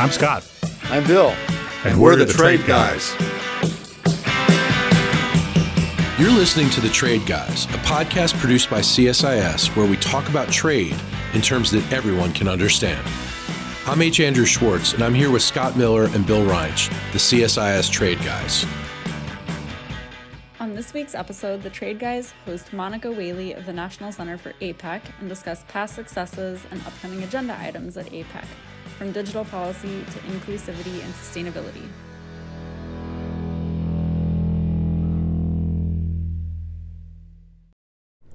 I'm Scott. I'm Bill. And, and we're, we're, the, the Trade, Trade guys. guys. You're listening to The Trade Guys, a podcast produced by CSIS where we talk about trade in terms that everyone can understand. I'm H. Andrew Schwartz, and I'm here with Scott Miller and Bill Reinsch, the CSIS Trade Guys. On this week's episode, the Trade Guys host Monica Whaley of the National Center for APEC and discuss past successes and upcoming agenda items at APEC, from digital policy to inclusivity and sustainability.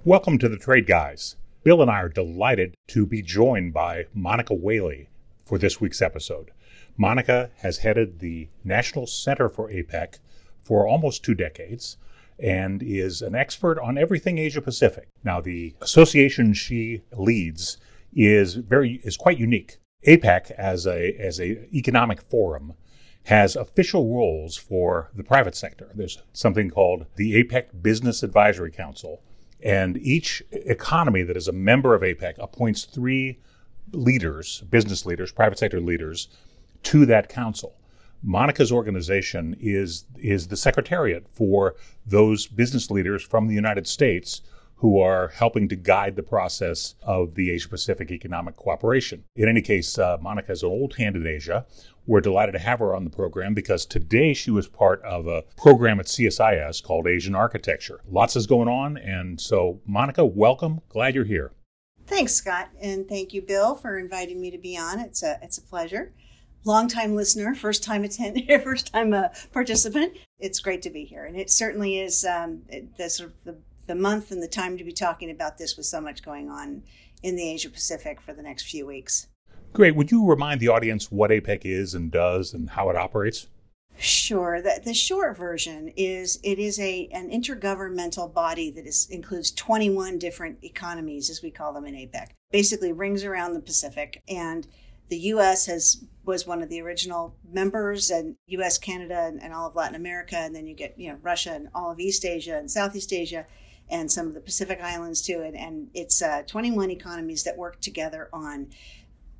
Welcome to the Trade Guys. Bill and I are delighted to be joined by Monica Whaley for this week's episode. Monica has headed the National Center for APEC for almost two decades and is an expert on everything Asia Pacific. Now, the association she leads is very is quite unique. APEC as a as a economic forum has official roles for the private sector. There's something called the APEC Business Advisory Council, and each economy that is a member of APEC appoints three leaders, business leaders, private sector leaders, to that council. Monica's organization is is the secretariat for those business leaders from the United States who are helping to guide the process of the Asia Pacific Economic Cooperation. In any case, uh, Monica is an old hand in Asia. We're delighted to have her on the program because today she was part of a program at CSIS called Asian Architecture. Lots is going on, and so Monica, welcome. Glad you're here. Thanks, Scott, and thank you, Bill, for inviting me to be on. It's a it's a pleasure. Long time listener, first time attend, first time uh, participant. It's great to be here, and it certainly is um, the sort of the, the month and the time to be talking about this with so much going on in the Asia Pacific for the next few weeks. Great. Would you remind the audience what APEC is and does and how it operates? Sure. The, the short version is it is a an intergovernmental body that is, includes 21 different economies, as we call them in APEC. Basically, rings around the Pacific, and the U.S. has was one of the original members, and U.S., Canada, and, and all of Latin America, and then you get you know Russia and all of East Asia and Southeast Asia, and some of the Pacific Islands too. And, and it's uh, 21 economies that work together on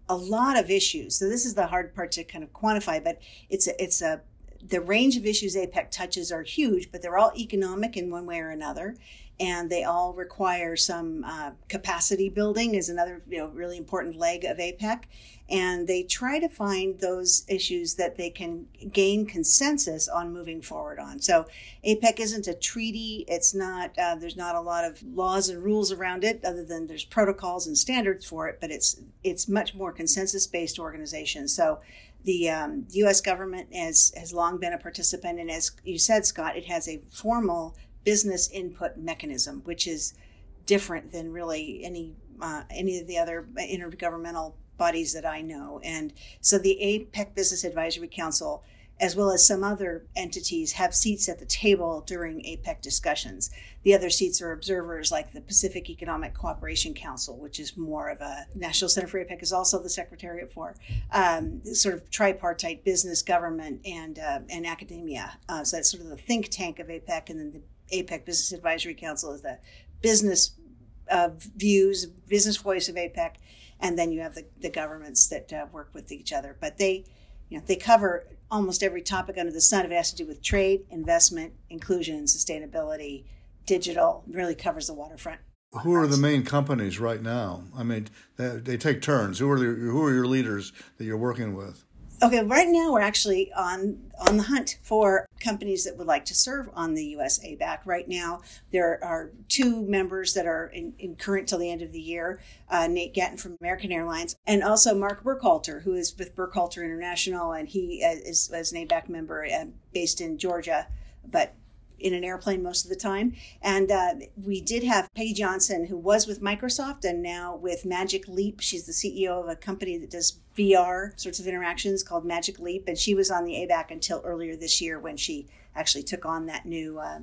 a lot of issues. So this is the hard part to kind of quantify, but it's a, it's a the range of issues APEC touches are huge, but they're all economic in one way or another, and they all require some uh, capacity building is another you know really important leg of APEC, and they try to find those issues that they can gain consensus on moving forward on. So APEC isn't a treaty. It's not. Uh, there's not a lot of laws and rules around it, other than there's protocols and standards for it. But it's it's much more consensus based organization. So the, um, U.S. government has has long been a participant, and as you said, Scott, it has a formal business input mechanism, which is different than really any uh, any of the other intergovernmental bodies that I know. And so the APEC Business Advisory Council, as well as some other entities, have seats at the table during APEC discussions. The other seats are observers like the Pacific Economic Cooperation Council, which is more of a National Center for APEC, is also the secretariat for um, sort of tripartite business, government, and uh, and academia. Uh, so that's sort of the think tank of APEC, and then the APEC Business Advisory Council is the business uh, views, business voice of APEC and then you have the, the governments that uh, work with each other. But they, you know, they cover almost every topic under the sun. It has to do with trade, investment, inclusion, sustainability, digital, really covers the waterfront. Who are the main companies right now? I mean, they, they take turns. Who are the, who are your leaders that you're working with? Okay, right now we're actually on on the hunt for companies that would like to serve on the US ABAC. Right now, there are two members that are in, in current till the end of the year uh, Nate Gatten from American Airlines, and also Mark Burkhalter, who is with Burkhalter International, and he uh, is, is an ABAC member uh, based in Georgia, but in an airplane most of the time. And uh, we did have Peggy Johnson, who was with Microsoft and now with Magic Leap. She's the CEO of a company that does VR sorts of interactions called Magic Leap, and she was on the ABAC until earlier this year when she actually took on that new uh,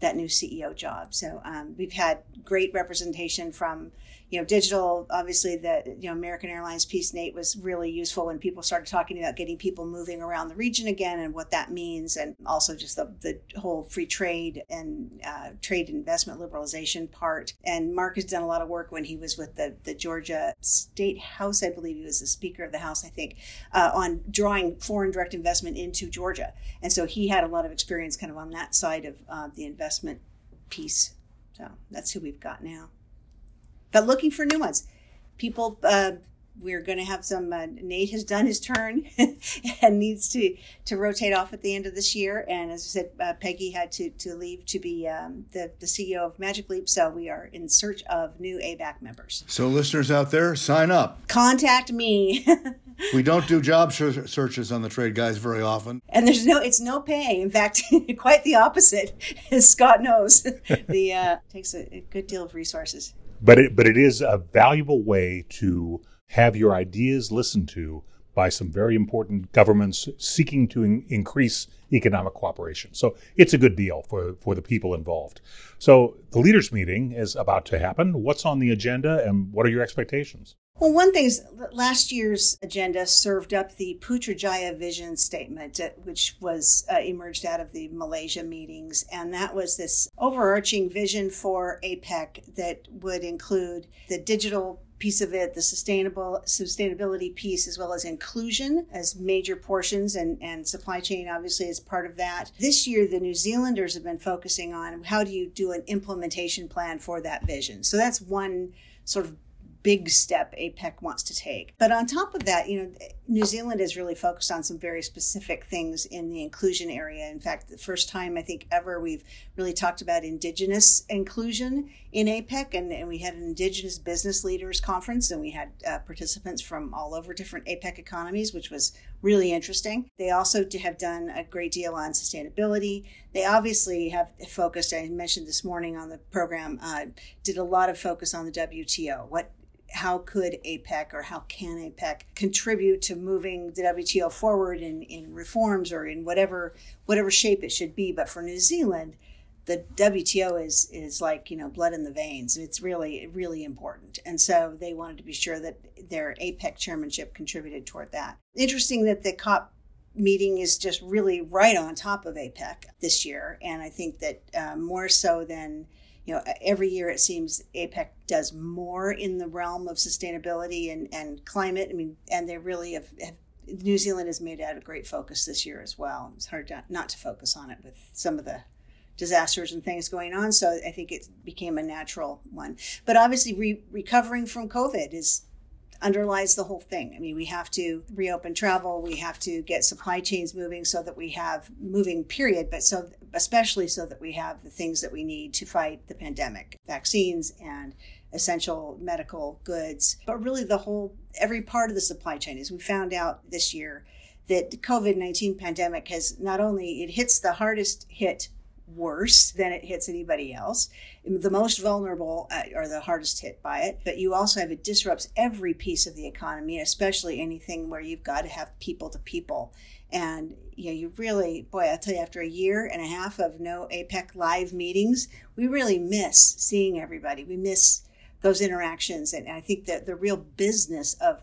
that new CEO job. So um, we've had great representation from you know, digital, obviously, the you know American Airlines piece, Nate, was really useful when people started talking about getting people moving around the region again and what that means, and also just the, the whole free trade and uh, trade investment liberalization part. And Mark has done a lot of work when he was with the, the Georgia State House, I believe he was the Speaker of the House, I think, uh, on drawing foreign direct investment into Georgia. And so he had a lot of experience kind of on that side of uh, the investment piece. So that's who we've got now but looking for new ones. People, uh, we're going to have some. Uh, Nate has done his turn and needs to to rotate off at the end of this year. And as I said, uh, Peggy had to to leave to be um, the the CEO of Magic Leap. So we are in search of new ABAC members. So listeners out there, sign up. Contact me. we don't do job searches on the trade guys very often. And there's no, it's no pay. In fact, quite the opposite, as Scott knows. the uh, takes a, a good deal of resources but it but it is a valuable way to have your ideas listened to by some very important governments seeking to in- increase economic cooperation. So it's a good deal for, for the people involved. So the leaders meeting is about to happen. What's on the agenda and what are your expectations? Well, one thing is last year's agenda served up the Putrajaya vision statement, uh, which was uh, emerged out of the Malaysia meetings. And that was this overarching vision for APEC that would include the digital piece of it, the sustainable sustainability piece, as well as inclusion as major portions, and, and supply chain obviously is part of that. This year, the New Zealanders have been focusing on how do you do an implementation plan for that vision. So that's one sort of big step APEC wants to take. But on top of that, you know, New Zealand is really focused on some very specific things in the inclusion area. In fact, the first time I think ever we've really talked about Indigenous inclusion in APEC, and, and we had an Indigenous Business Leaders Conference, and we had uh, participants from all over different APEC economies, which was really interesting. They also have done a great deal on sustainability. They obviously have focused, I mentioned this morning on the program, uh, did a lot of focus on the WTO. What how could APEC or how can APEC contribute to moving the WTO forward in, in reforms or in whatever whatever shape it should be? But for New Zealand, the WTO is is like you know blood in the veins. It's really really important, and so they wanted to be sure that their APEC chairmanship contributed toward that. Interesting that the COP meeting is just really right on top of APEC this year, and I think that uh, more so than you know, every year it seems APEC does more in the realm of sustainability and, and climate. I mean, and they really have, have New Zealand has made that a great focus this year as well. It's hard to, not to focus on it with some of the disasters and things going on. So I think it became a natural one. But obviously, re- recovering from COVID is underlies the whole thing. I mean, we have to reopen travel, we have to get supply chains moving so that we have moving period, but so especially so that we have the things that we need to fight the pandemic, vaccines and essential medical goods. But really the whole every part of the supply chain as we found out this year that the COVID-19 pandemic has not only it hits the hardest hit worse than it hits anybody else. The most vulnerable uh, are the hardest hit by it, but you also have it disrupts every piece of the economy, especially anything where you've got to have people to people. And you know, you really, boy, I'll tell you, after a year and a half of no APEC live meetings, we really miss seeing everybody. We miss those interactions, and I think that the real business of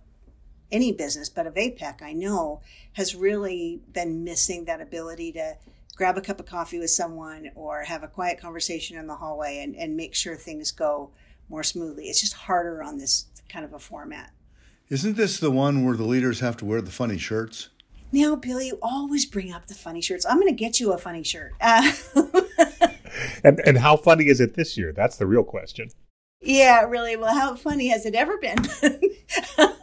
any business, but of APEC, I know, has really been missing that ability to grab a cup of coffee with someone or have a quiet conversation in the hallway and, and make sure things go more smoothly. It's just harder on this kind of a format. Isn't this the one where the leaders have to wear the funny shirts? Now, Bill, you always bring up the funny shirts. I'm going to get you a funny shirt. Uh, and and how funny is it this year? That's the real question. Yeah, really. Well, how funny has it ever been?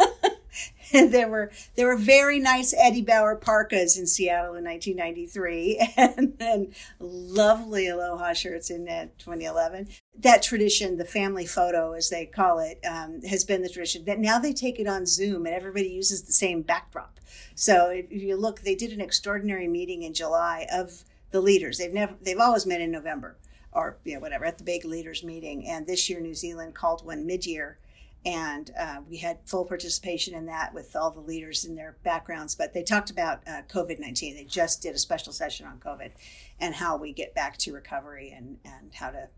there were there were very nice Eddie Bauer parkas in Seattle in 1993, and then lovely Aloha shirts in uh, 2011. That tradition, the family photo as they call it, um, has been the tradition. That now they take it on Zoom, and everybody uses the same backdrop. So if you look, they did an extraordinary meeting in July of the leaders. They've never they've always met in November or you know whatever at the big leaders meeting, and this year New Zealand called one mid year and uh, we had full participation in that with all the leaders in their backgrounds. But they talked about uh, COVID 19. They just did a special session on COVID and how we get back to recovery and, and how to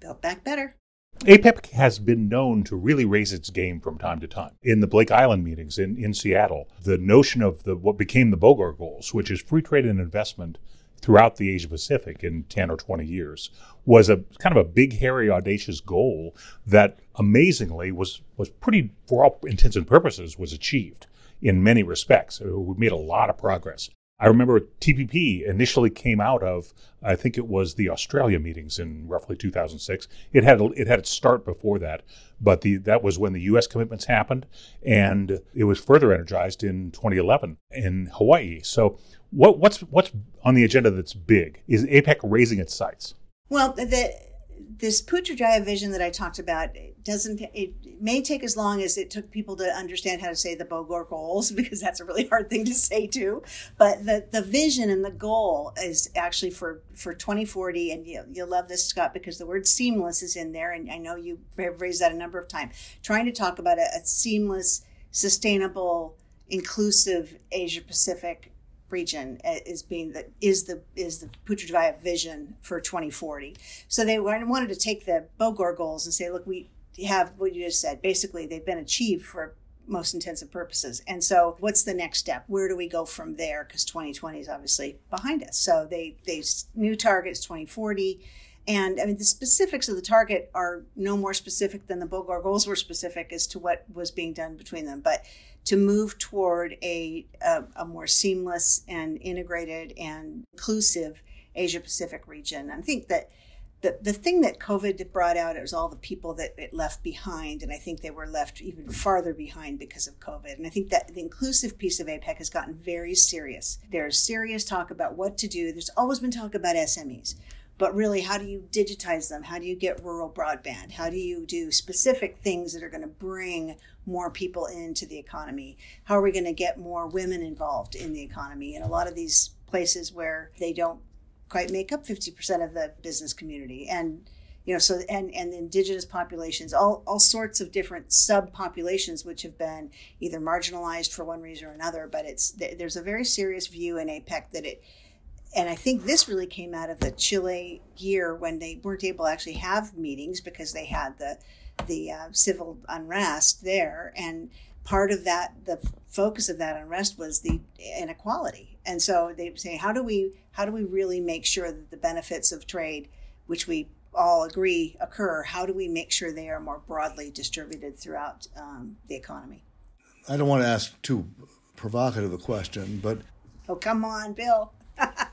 build back better. APEC has been known to really raise its game from time to time. In the Blake Island meetings in, in Seattle, the notion of the what became the Bogor goals, which is free trade and investment throughout the Asia Pacific in 10 or 20 years, was a kind of a big, hairy, audacious goal that amazingly was, was pretty, for all intents and purposes, was achieved in many respects. We made a lot of progress. I remember TPP initially came out of, I think it was the Australia meetings in roughly 2006. It had it had its start before that, but the that was when the U.S. commitments happened, and it was further energized in 2011 in Hawaii. So what what's what's on the agenda that's big? Is APEC raising its sights? Well, the this Putrajaya vision that I talked about doesn't it may take as long as it took people to understand how to say the Bogor goals because that's a really hard thing to say too. But the the vision and the goal is actually for for 2040, and you, you'll love this, Scott, because the word seamless is in there, and I know you have raised that a number of times. Trying to talk about a, a seamless, sustainable, inclusive Asia Pacific region uh, is being the is the is the Putrajaya vision for 2040. So they wanted to take the Bogor goals and say, look, we have what you just said. Basically, they've been achieved for most intensive purposes. And so, what's the next step? Where do we go from there? Because 2020 is obviously behind us. So they they new targets 2040. And I mean, the specifics of the target are no more specific than the Bogor goals were specific as to what was being done between them. But to move toward a, a, a more seamless and integrated and inclusive Asia Pacific region. I think that the, the thing that COVID brought out is all the people that it left behind. And I think they were left even farther behind because of COVID. And I think that the inclusive piece of APEC has gotten very serious. There's serious talk about what to do. There's always been talk about SMEs but really how do you digitize them? How do you get rural broadband? How do you do specific things that are going to bring more people into the economy? How are we going to get more women involved in the economy? In a lot of these places where they don't quite make up 50% of the business community. And you know so and and indigenous populations all all sorts of different subpopulations which have been either marginalized for one reason or another but it's there's a very serious view in APEC that it and I think this really came out of the Chile year when they weren't able to actually have meetings because they had the the uh, civil unrest there, and part of that, the focus of that unrest was the inequality. And so they say, how do we how do we really make sure that the benefits of trade, which we all agree occur, how do we make sure they are more broadly distributed throughout um, the economy? I don't want to ask too provocative a question, but oh come on, Bill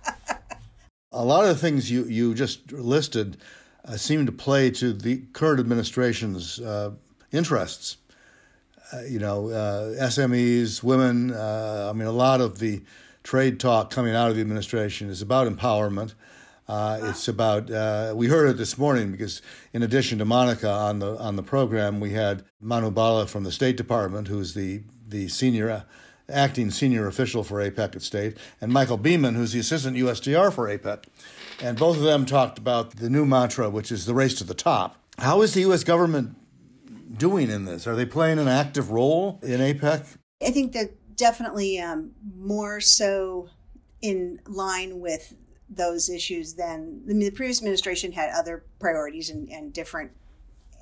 a lot of the things you, you just listed uh, seem to play to the current administration's uh, interests. Uh, you know, uh, SMEs, women. Uh, I mean, a lot of the trade talk coming out of the administration is about empowerment. Uh, it's about we heard it this morning because in addition to Monica on the on the program, we had Manu Bala from the State Department, who's the the senior acting senior official for APEC at State, and Michael Beeman, who's the assistant USTR for APEC. And both of them talked about the new mantra, which is the race to the top. How is the U.S. government doing in this? Are they playing an active role in APEC? I think they're definitely um, more so in line with those issues than I mean, the previous administration had other priorities and, and different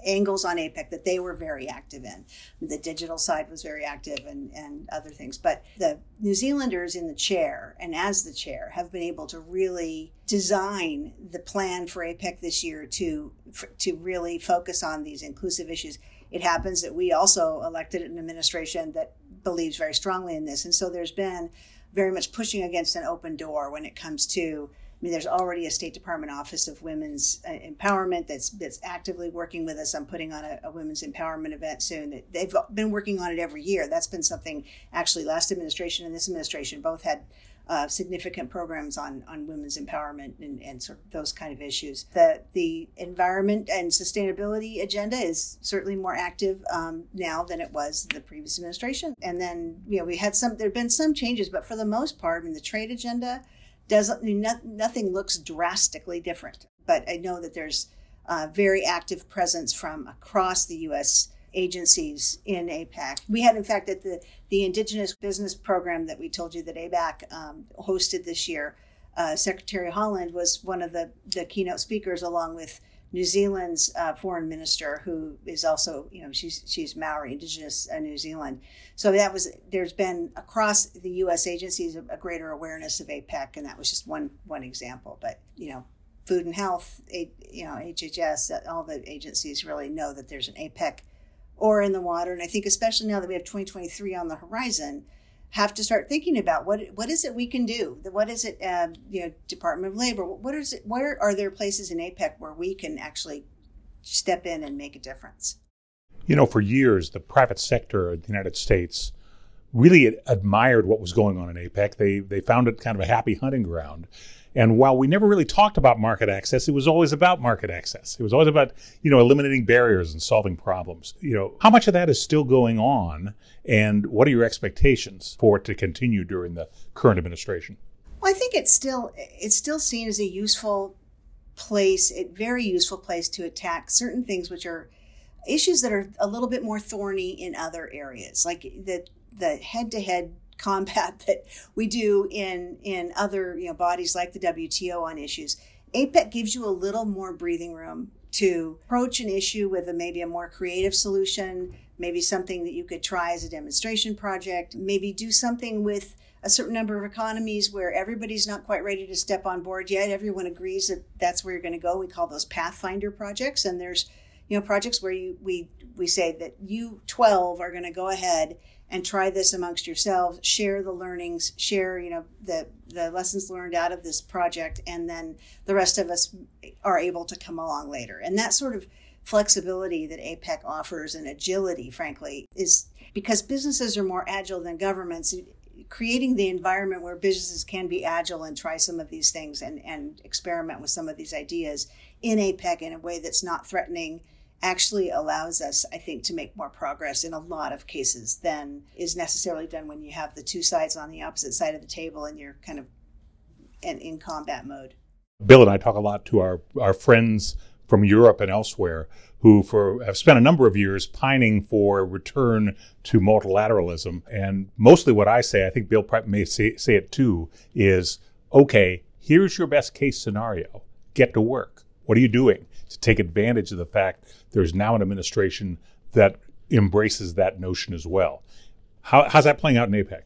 angles on APEC that they were very active in. The digital side was very active and, and other things. But the New Zealanders in the chair and as the chair have been able to really design the plan for APEC this year to to really focus on these inclusive issues. It happens that we also elected an administration that believes very strongly in this. And so there's been very much pushing against an open door when it comes to mean, there's already a State Department Office of Women's uh, Empowerment that's that's actively working with us. I'm putting on a, a women's empowerment event soon. That they've been working on it every year. That's been something actually last administration and this administration both had uh, significant programs on, on women's empowerment and, and sort of those kind of issues. The the environment and sustainability agenda is certainly more active um, now than it was the previous administration. And then you know we had some there have been some changes, but for the most part, I mean the trade agenda doesn't nothing looks drastically different. But I know that there's a very active presence from across the U.S. agencies in APEC. We had, in fact, at the the Indigenous Business Program that we told you that ABAC um, hosted this year. Uh, Secretary Haaland was one of the, the keynote speakers, along with New Zealand's uh, foreign minister, who is also, you know, she's she's Maori, indigenous uh, New Zealand. So that was there's been across the U.S. agencies a, a, greater awareness of APEC, and that was just one one example. But you know, food and health, you know, HHS, all the agencies really know that there's an APEC or in the water, and I think especially now that we have 2023 on the horizon have to start thinking about what what is it we can do? What is it? Uh, you know, Department of Labor. What is it? Where are there places in APEC where we can actually step in and make a difference? You know, for years, the private sector of the United States really admired what was going on in APEC. They they found it kind of a happy hunting ground. And while we never really talked about market access, it was always about market access. It was always about, you know, eliminating barriers and solving problems. You know, how much of that is still going on and what are your expectations for it to continue during the current administration? Well, I think it's still it's still seen as a useful place, a very useful place to attack certain things which are issues that are a little bit more thorny in other areas, like the the head to head combat that we do in in other you know bodies like the WTO on issues. APEC gives you a little more breathing room to approach an issue with a maybe a more creative solution, maybe something that you could try as a demonstration project, maybe do something with a certain number of economies where everybody's not quite ready to step on board yet. Everyone agrees that that's where you're going to go. We call those pathfinder projects, and there's you know projects where you we we say that you 12 are going to go ahead and try this amongst yourselves share the learnings share you know the the lessons learned out of this project and then the rest of us are able to come along later. And that sort of flexibility that apec offers and agility frankly is because businesses are more agile than governments creating the environment where businesses can be agile and try some of these things and, and experiment with some of these ideas in apec in a way that's not threatening actually allows us, I think, to make more progress in a lot of cases than is necessarily done when you have the two sides on the opposite side of the table and you're kind of in, in combat mode. Bill and I talk a lot to our, our friends from Europe and elsewhere who for have spent a number of years pining for a return to multilateralism. And mostly what I say, I think Bill may say, say it too, is okay, here's your best case scenario. Get to work. What are you doing to take advantage of the fact there's now an administration that embraces that notion as well? How, how's that playing out in APEC?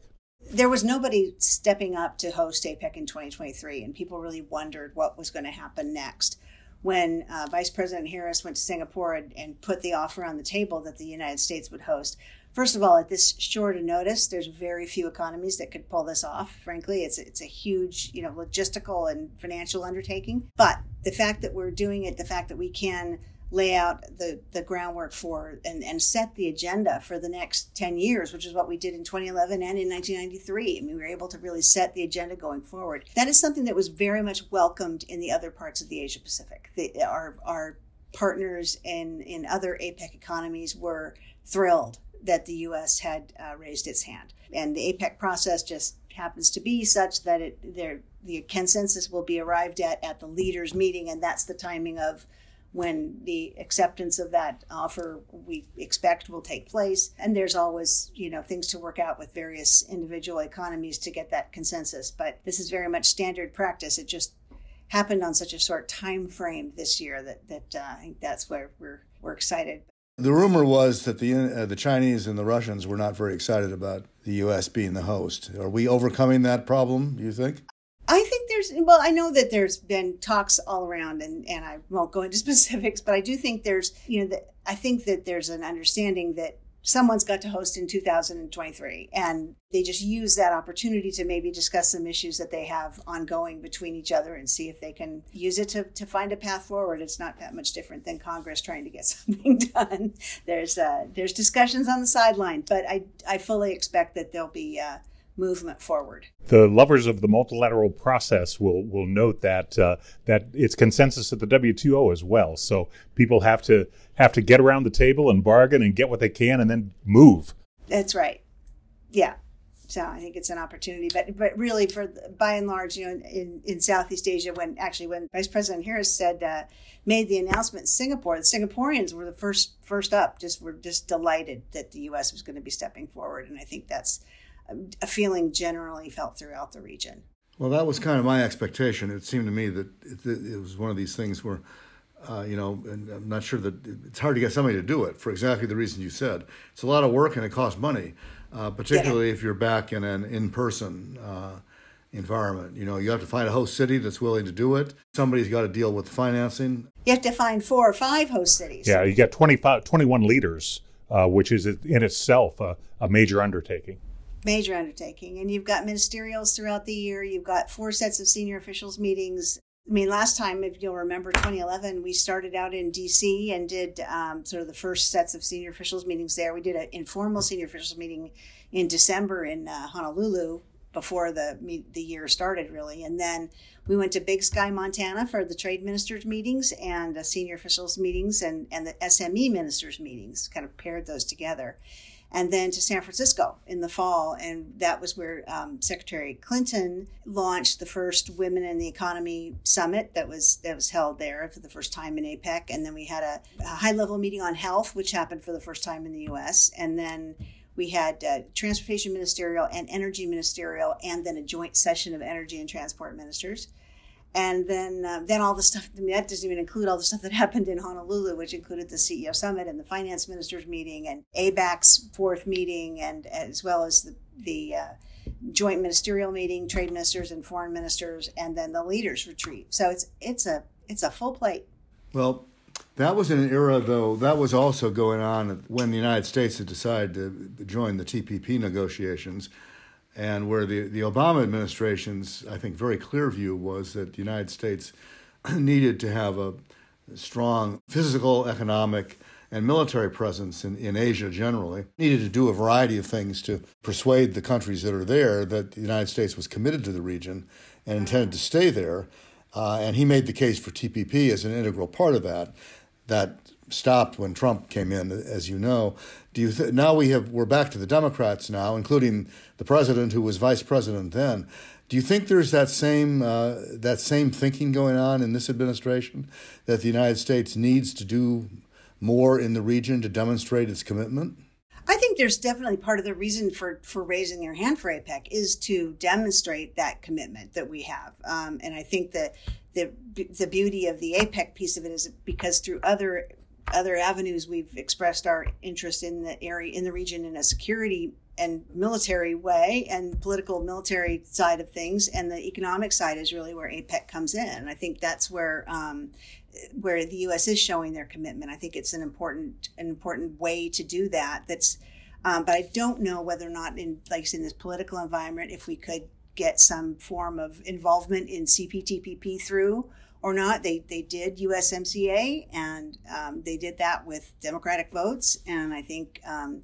There was nobody stepping up to host APEC in 2023, and people really wondered what was going to happen next. When uh, Vice President Harris went to Singapore and, and put the offer on the table that the United States would host, First of all, at this short a notice, there's very few economies that could pull this off. Frankly, it's it's a huge, you know, logistical and financial undertaking. But the fact that we're doing it, the fact that we can lay out the, the groundwork for and, and set the agenda for the next 10 years, which is what we did in 2011 and in 1993. I mean, we were able to really set the agenda going forward. That is something that was very much welcomed in the other parts of the Asia Pacific. The, our, our partners in, in other APEC economies were thrilled that the U.S. had uh, raised its hand. And the APEC process just happens to be such that it, there, the consensus will be arrived at at the leaders' meeting, and that's the timing of when the acceptance of that offer we expect will take place. And there's always, you know, things to work out with various individual economies to get that consensus. But this is very much standard practice. It just happened on such a short time frame this year that that uh, I think that's where we're we're excited. The rumor was that the uh, the Chinese and the Russians were not very excited about the U.S. being the host. Are we overcoming that problem? You think? I think there's well, I know that there's been talks all around, and and I won't go into specifics, but I do think there's you know that I think that there's an understanding that someone's got to host in 2023 and they just use that opportunity to maybe discuss some issues that they have ongoing between each other and see if they can use it to, to find a path forward. It's not that much different than congress trying to get something done. There's uh, there's discussions on the sideline but i i fully expect that there'll be uh, movement forward. The lovers of the multilateral process will will note that uh, that it's consensus at the WTO as well. So people have to have to get around the table and bargain and get what they can, and then move. That's right. Yeah. So I think it's an opportunity, but but really, for by and large, you know, in, in Southeast Asia, when actually when Vice President Harris said uh, made the announcement in Singapore, the Singaporeans were the first first up. Just were just delighted that the U.S. was going to be stepping forward, and I think that's a feeling generally felt throughout the region. Well, that was kind of my expectation. It seemed to me that it, it was one of these things where Uh, you know, and I'm not sure that it's hard to get somebody to do it for exactly the reason you said. It's a lot of work and it costs money, uh, particularly yeah. if you're back in an in-person uh, environment. You know, you have to find a host city that's willing to do it. Somebody's got to deal with financing. You have to find four or five host cities. Yeah, you got 25, 21 leaders, uh, which is in itself a, a major undertaking major undertaking. And you've got ministerials throughout the year. You've got four sets of senior officials meetings I mean, last time, if you'll remember, 2011, we started out in DC and did um, sort of the first sets of senior officials meetings there. We did an informal senior officials meeting in December in uh, Honolulu before the the year started, really, and then we went to Big Sky, Montana, for the trade ministers meetings and the senior officials meetings and and the SME ministers meetings. Kind of paired those together and then to San Francisco in the fall. And that was where um, Secretary Clinton launched the first Women in the Economy Summit that was that was held there for the first time in APEC. And then we had a, a high level meeting on health, which happened for the first time in the U.S. And then we had uh, transportation ministerial and energy ministerial, and then a joint session of energy and transport ministers and then uh, then all the stuff I mean, that doesn't even include all the stuff that happened in Honolulu, which included the CEO summit and the finance ministers meeting and ABAC's fourth meeting, and as well as the the uh, joint ministerial meeting, trade ministers and foreign ministers, and then the leaders retreat. So it's it's a it's a full plate. Well, that was an era, though. That was also going on when the United States had decided to join the TPP negotiations and where the, the Obama administration's, I think, very clear view was that the United States needed to have a strong physical, economic, and military presence in, in Asia generally, needed to do a variety of things to persuade the countries that are there that the United States was committed to the region and intended to stay there. Uh, and he made the case for TPP as an integral part of that. That stopped when Trump came in, as you know. Do you th- now we have we're back to the Democrats now, including the president who was vice president then. Do you think there's that same uh, that same thinking going on in this administration that the United States needs to do more in the region to demonstrate its commitment? I think there's definitely part of the reason for for raising your hand for APEC is to demonstrate that commitment that we have, um, and I think that the the beauty of the APEC piece of it is because through other other avenues we've expressed our interest in the area in the region in a security and military way and political military side of things. And the economic side is really where apec comes in. I think that's where um, where the us is showing their commitment. I think it's an important an important way to do that that's um, but i don't know whether or not in like in this political environment if we could get some form of involvement in cptpp through or not. They they did USMCA, and um, they did that with Democratic votes, and I think. Um,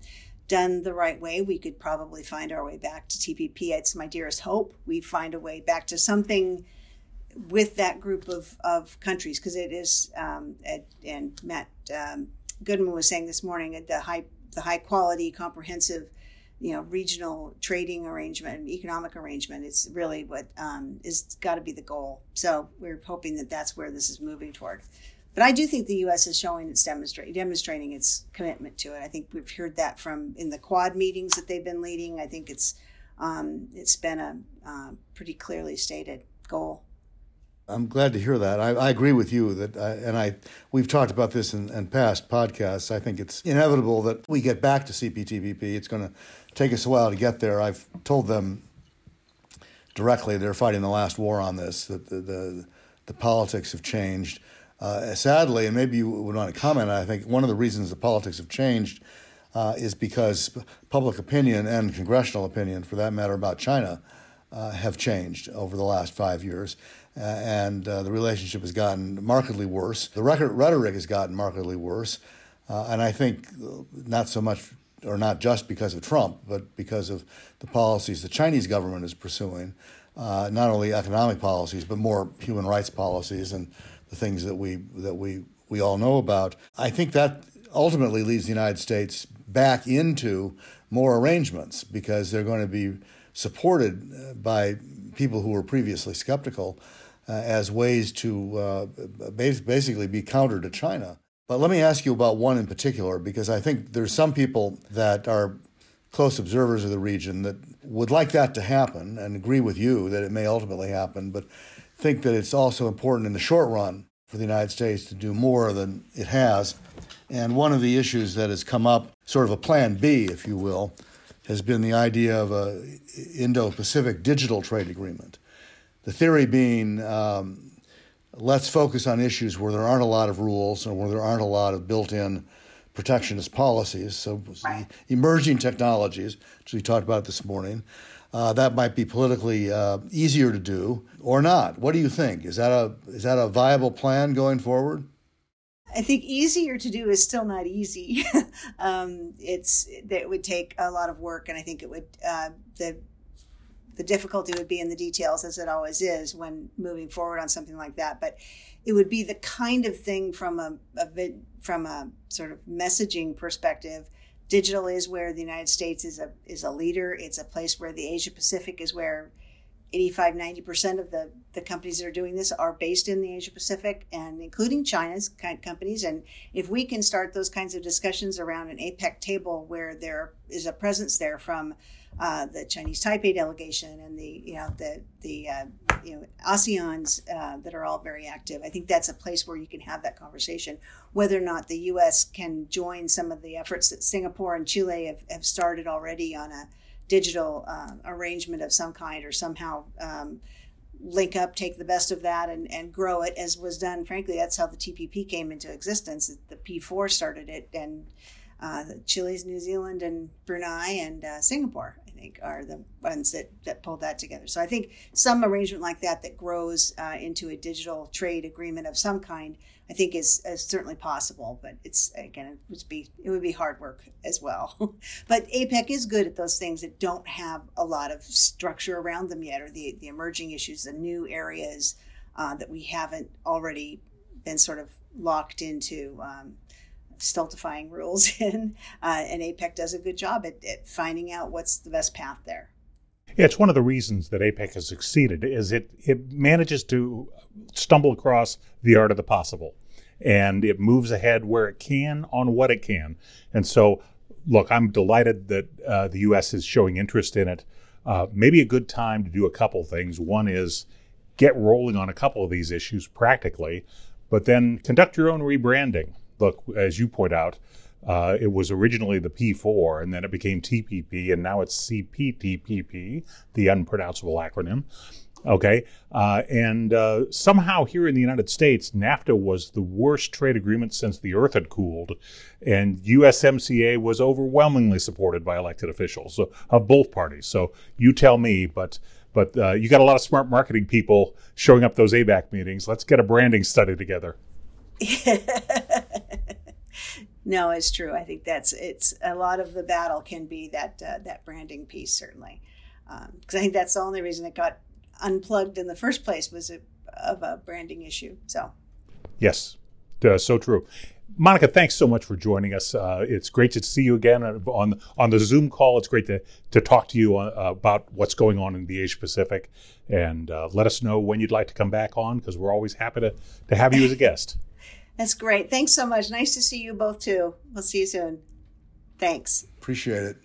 done the right way, we could probably find our way back to TPP. It's my dearest hope we find a way back to something with that group of, of countries because it is, um, and Matt um, Goodman was saying this morning, the high the high quality, comprehensive you know regional trading arrangement economic arrangement is really what um, is got to be the goal. So we're hoping that that's where this is moving toward. But i do think the us is showing its demonstrating its commitment to it. I think we've heard that from in the quad meetings that they've been leading. I think it's um, it's been a uh, pretty clearly stated goal I'm glad to hear that. I, I agree with you that, I, and I we've talked about this in, in, past podcasts. I think it's inevitable that we get back to CPTPP. It's going to take us a while to get there. I've told them directly they're fighting the last war on this. That the, the, the politics have changed. Uh, sadly, and maybe you would want to comment. I think one of the reasons the politics have changed uh, is because public opinion and congressional opinion, for that matter, about China, uh, have changed over the last five years uh, and uh, the relationship has gotten markedly worse. The record, rhetoric has gotten markedly worse, uh, and I think not so much or not just because of Trump, but because of the policies the Chinese government is pursuing, uh, not only economic policies but more human rights policies and the things that we that we we all know about. I think that ultimately leads the United States back into more arrangements because they're going to be supported uh, by people who were previously skeptical uh, as ways to uh, basically be counter to China. But let me ask you about one in particular, because I think there's some people that are close observers of the region that would like that to happen and agree with you that it may ultimately happen, but think that it's also important in the short run for the United States to do more than it has. And one of the issues that has come up, sort of a plan B, if you will, has been the idea of a Indo-Pacific digital trade agreement. The theory being, um, let's focus on issues where there aren't a lot of rules and where there aren't a lot of built-in protectionist policies. So, emerging technologies, which we talked about this morning, uh, that might be politically uh, easier to do or not. What do you think? Is that a is that a viable plan going forward? I think easier to do is still not easy. um, it's it would take a lot of work, and I think it would uh, the the difficulty would be in the details, as it always is when moving forward on something like that. But it would be the kind of thing from a, a from a sort of messaging perspective digital is where the United States is a is a leader. It's a place where the Asia Pacific is where 85 90% of the the companies that are doing this are based in the Asia Pacific and including China's kind companies and if we can start those kinds of discussions around an APEC table where there is a presence there from uh, the Chinese Taipei delegation and the you know the the uh, you know ASEAN's uh, that are all very active. I think that's a place where you can have that conversation. Whether or not the U.S. can join some of the efforts that Singapore and Chile have, have started already on a digital uh, arrangement of some kind, or somehow um, link up, take the best of that, and, and grow it, as was done. Frankly, that's how the TPP came into existence. The P4 started it, and uh, Chile's, New Zealand, and Brunei, and uh, Singapore think, are the ones that, that pulled that together. So I think some arrangement like that that grows uh, into a digital trade agreement of some kind, I think is, is certainly possible. But it's again, it would be it would be hard work as well. but APEC is good at those things that don't have a lot of structure around them yet, or the the emerging issues, the new areas uh, that we haven't already been sort of locked into. Um, stultifying rules in, uh, and APEC does a good job at, at finding out what's the best path there. Yeah, it's one of the reasons that APEC has succeeded is it it manages to stumble across the art of the possible, and it moves ahead where it can on what it can. And so, look, I'm delighted that uh, the U.S. is showing interest in it. Uh, maybe a good time to do a couple things. One is get rolling on a couple of these issues practically, but then conduct your own rebranding look, as you point out, uh, it was originally the P4, and then it became TPP, and now it's CPTPP, the unpronounceable acronym. Okay. Uh, and uh, somehow here in the United States, NAFTA was the worst trade agreement since the earth had cooled. And USMCA was overwhelmingly supported by elected officials of both parties. So you tell me, but. But uh, you got a lot of smart marketing people showing up those ABAC meetings. Let's get a branding study together. no, it's true. I think that's it's a lot of the battle can be that uh, that branding piece certainly, because um, I think that's the only reason it got unplugged in the first place was a, of a branding issue. So, yes, uh, so true. Monica, thanks so much for joining us. Uh, it's great to see you again on on the Zoom call. It's great to to talk to you uh, about what's going on in the Asia Pacific, and uh, let us know when you'd like to come back on because we're always happy to to have you as a guest. That's great. Thanks so much. Nice to see you both too. We'll see you soon. Thanks. Appreciate it.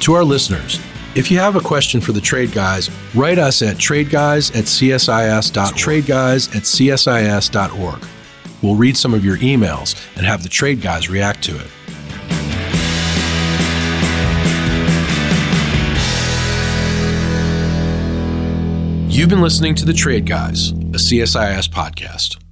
To our listeners, if you have a question for the trade guys, write us at tradeguys at csis.tradeguys at csis.org. We'll read some of your emails and have the trade guys react to it. You've been listening to The Trade Guys, a CSIS podcast.